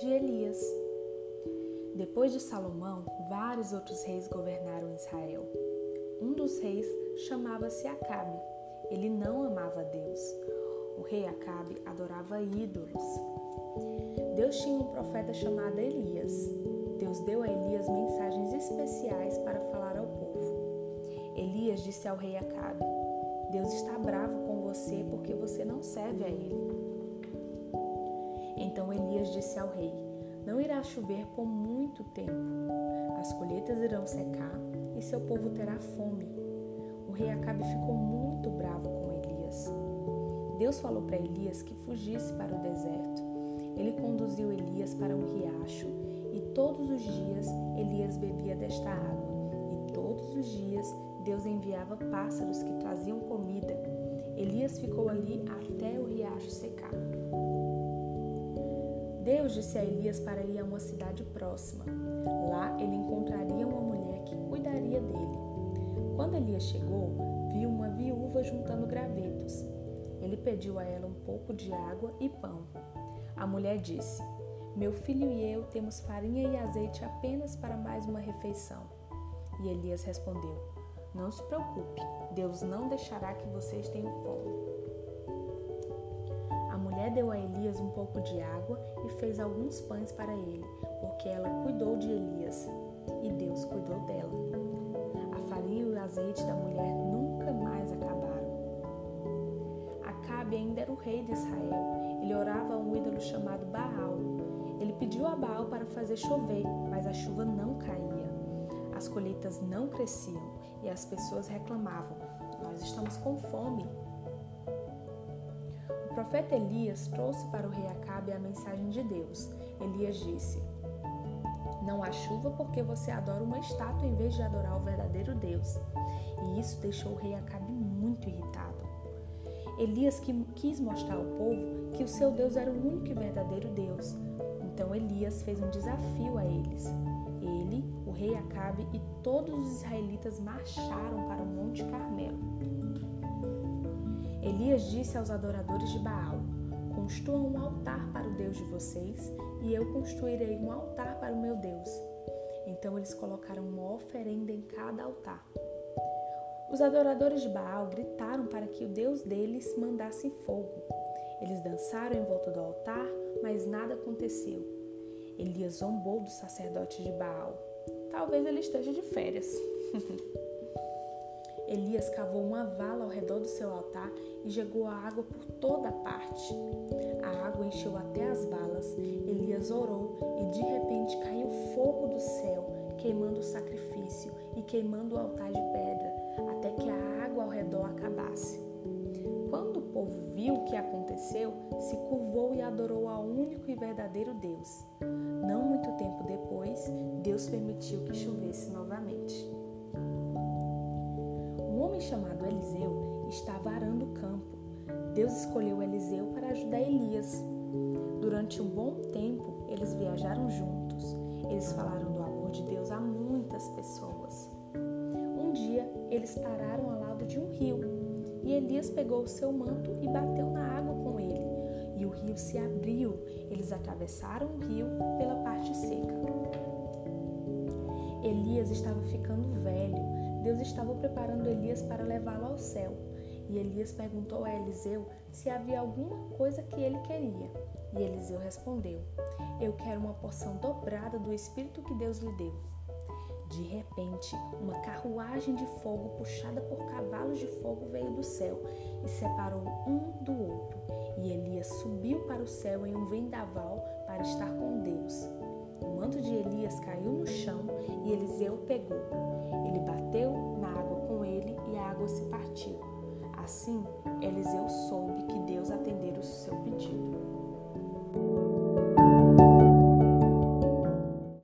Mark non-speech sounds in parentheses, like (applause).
de Elias. Depois de Salomão, vários outros reis governaram Israel. Um dos reis chamava-se Acabe. Ele não amava Deus. O rei Acabe adorava ídolos. Deus tinha um profeta chamado Elias. Deus deu a Elias mensagens especiais para falar ao povo. Elias disse ao rei Acabe: Deus está bravo com você porque você não serve a ele. Então Elias disse ao rei: Não irá chover por muito tempo. As colheitas irão secar e seu povo terá fome. O rei Acabe ficou muito bravo com Elias. Deus falou para Elias que fugisse para o deserto. Ele conduziu Elias para um riacho e todos os dias Elias bebia desta água. E todos os dias Deus enviava pássaros que traziam comida. Elias ficou ali até o riacho secar. Deus disse a Elias para ir a uma cidade próxima. Lá ele encontraria uma mulher que cuidaria dele. Quando Elias chegou, viu uma viúva juntando gravetos. Ele pediu a ela um pouco de água e pão. A mulher disse: Meu filho e eu temos farinha e azeite apenas para mais uma refeição. E Elias respondeu: Não se preocupe, Deus não deixará que vocês tenham fome mulher deu a Elias um pouco de água fez alguns pães para ele, porque ela cuidou de Elias e Deus cuidou dela. A farinha e o azeite da mulher nunca mais acabaram. Acabe ainda era o rei de Israel. Ele orava a um ídolo chamado Baal. Ele pediu a Baal para fazer chover, mas a chuva não caía. As colheitas não cresciam e as pessoas reclamavam: Nós estamos com fome profeta Elias trouxe para o rei Acabe a mensagem de Deus. Elias disse: Não há chuva porque você adora uma estátua em vez de adorar o verdadeiro Deus. E isso deixou o rei Acabe muito irritado. Elias quis mostrar ao povo que o seu Deus era o único e verdadeiro Deus. Então Elias fez um desafio a eles. Ele, o rei Acabe e todos os israelitas marcharam para o Monte Carmelo. Elias disse aos adoradores de Baal: Construam um altar para o Deus de vocês, e eu construirei um altar para o meu Deus. Então eles colocaram uma oferenda em cada altar. Os adoradores de Baal gritaram para que o Deus deles mandasse fogo. Eles dançaram em volta do altar, mas nada aconteceu. Elias zombou do sacerdote de Baal. Talvez ele esteja de férias. (laughs) Elias cavou uma vala ao redor do seu altar e jogou a água por toda parte. A água encheu até as balas. Elias orou e de repente caiu fogo do céu, queimando o sacrifício e queimando o altar de pedra, até que a água ao redor acabasse. Quando o povo viu o que aconteceu, se curvou e adorou ao único e verdadeiro Deus. Não muito tempo depois, Deus permitiu que chovesse novamente homem chamado Eliseu estava arando o campo. Deus escolheu Eliseu para ajudar Elias. Durante um bom tempo, eles viajaram juntos. Eles falaram do amor de Deus a muitas pessoas. Um dia, eles pararam ao lado de um rio e Elias pegou o seu manto e bateu na água com ele. E o rio se abriu. Eles atravessaram o rio pela parte seca. Elias estava ficando velho Deus estava preparando Elias para levá-lo ao céu. E Elias perguntou a Eliseu se havia alguma coisa que ele queria. E Eliseu respondeu: Eu quero uma porção dobrada do Espírito que Deus lhe deu. De repente, uma carruagem de fogo puxada por cavalos de fogo veio do céu e separou um do outro. E Elias subiu para o céu em um vendaval para estar com Deus. O manto de Elias caiu no chão e Eliseu pegou. Ele bateu água se partiu. Assim, Eliseu soube que Deus atendera o seu pedido.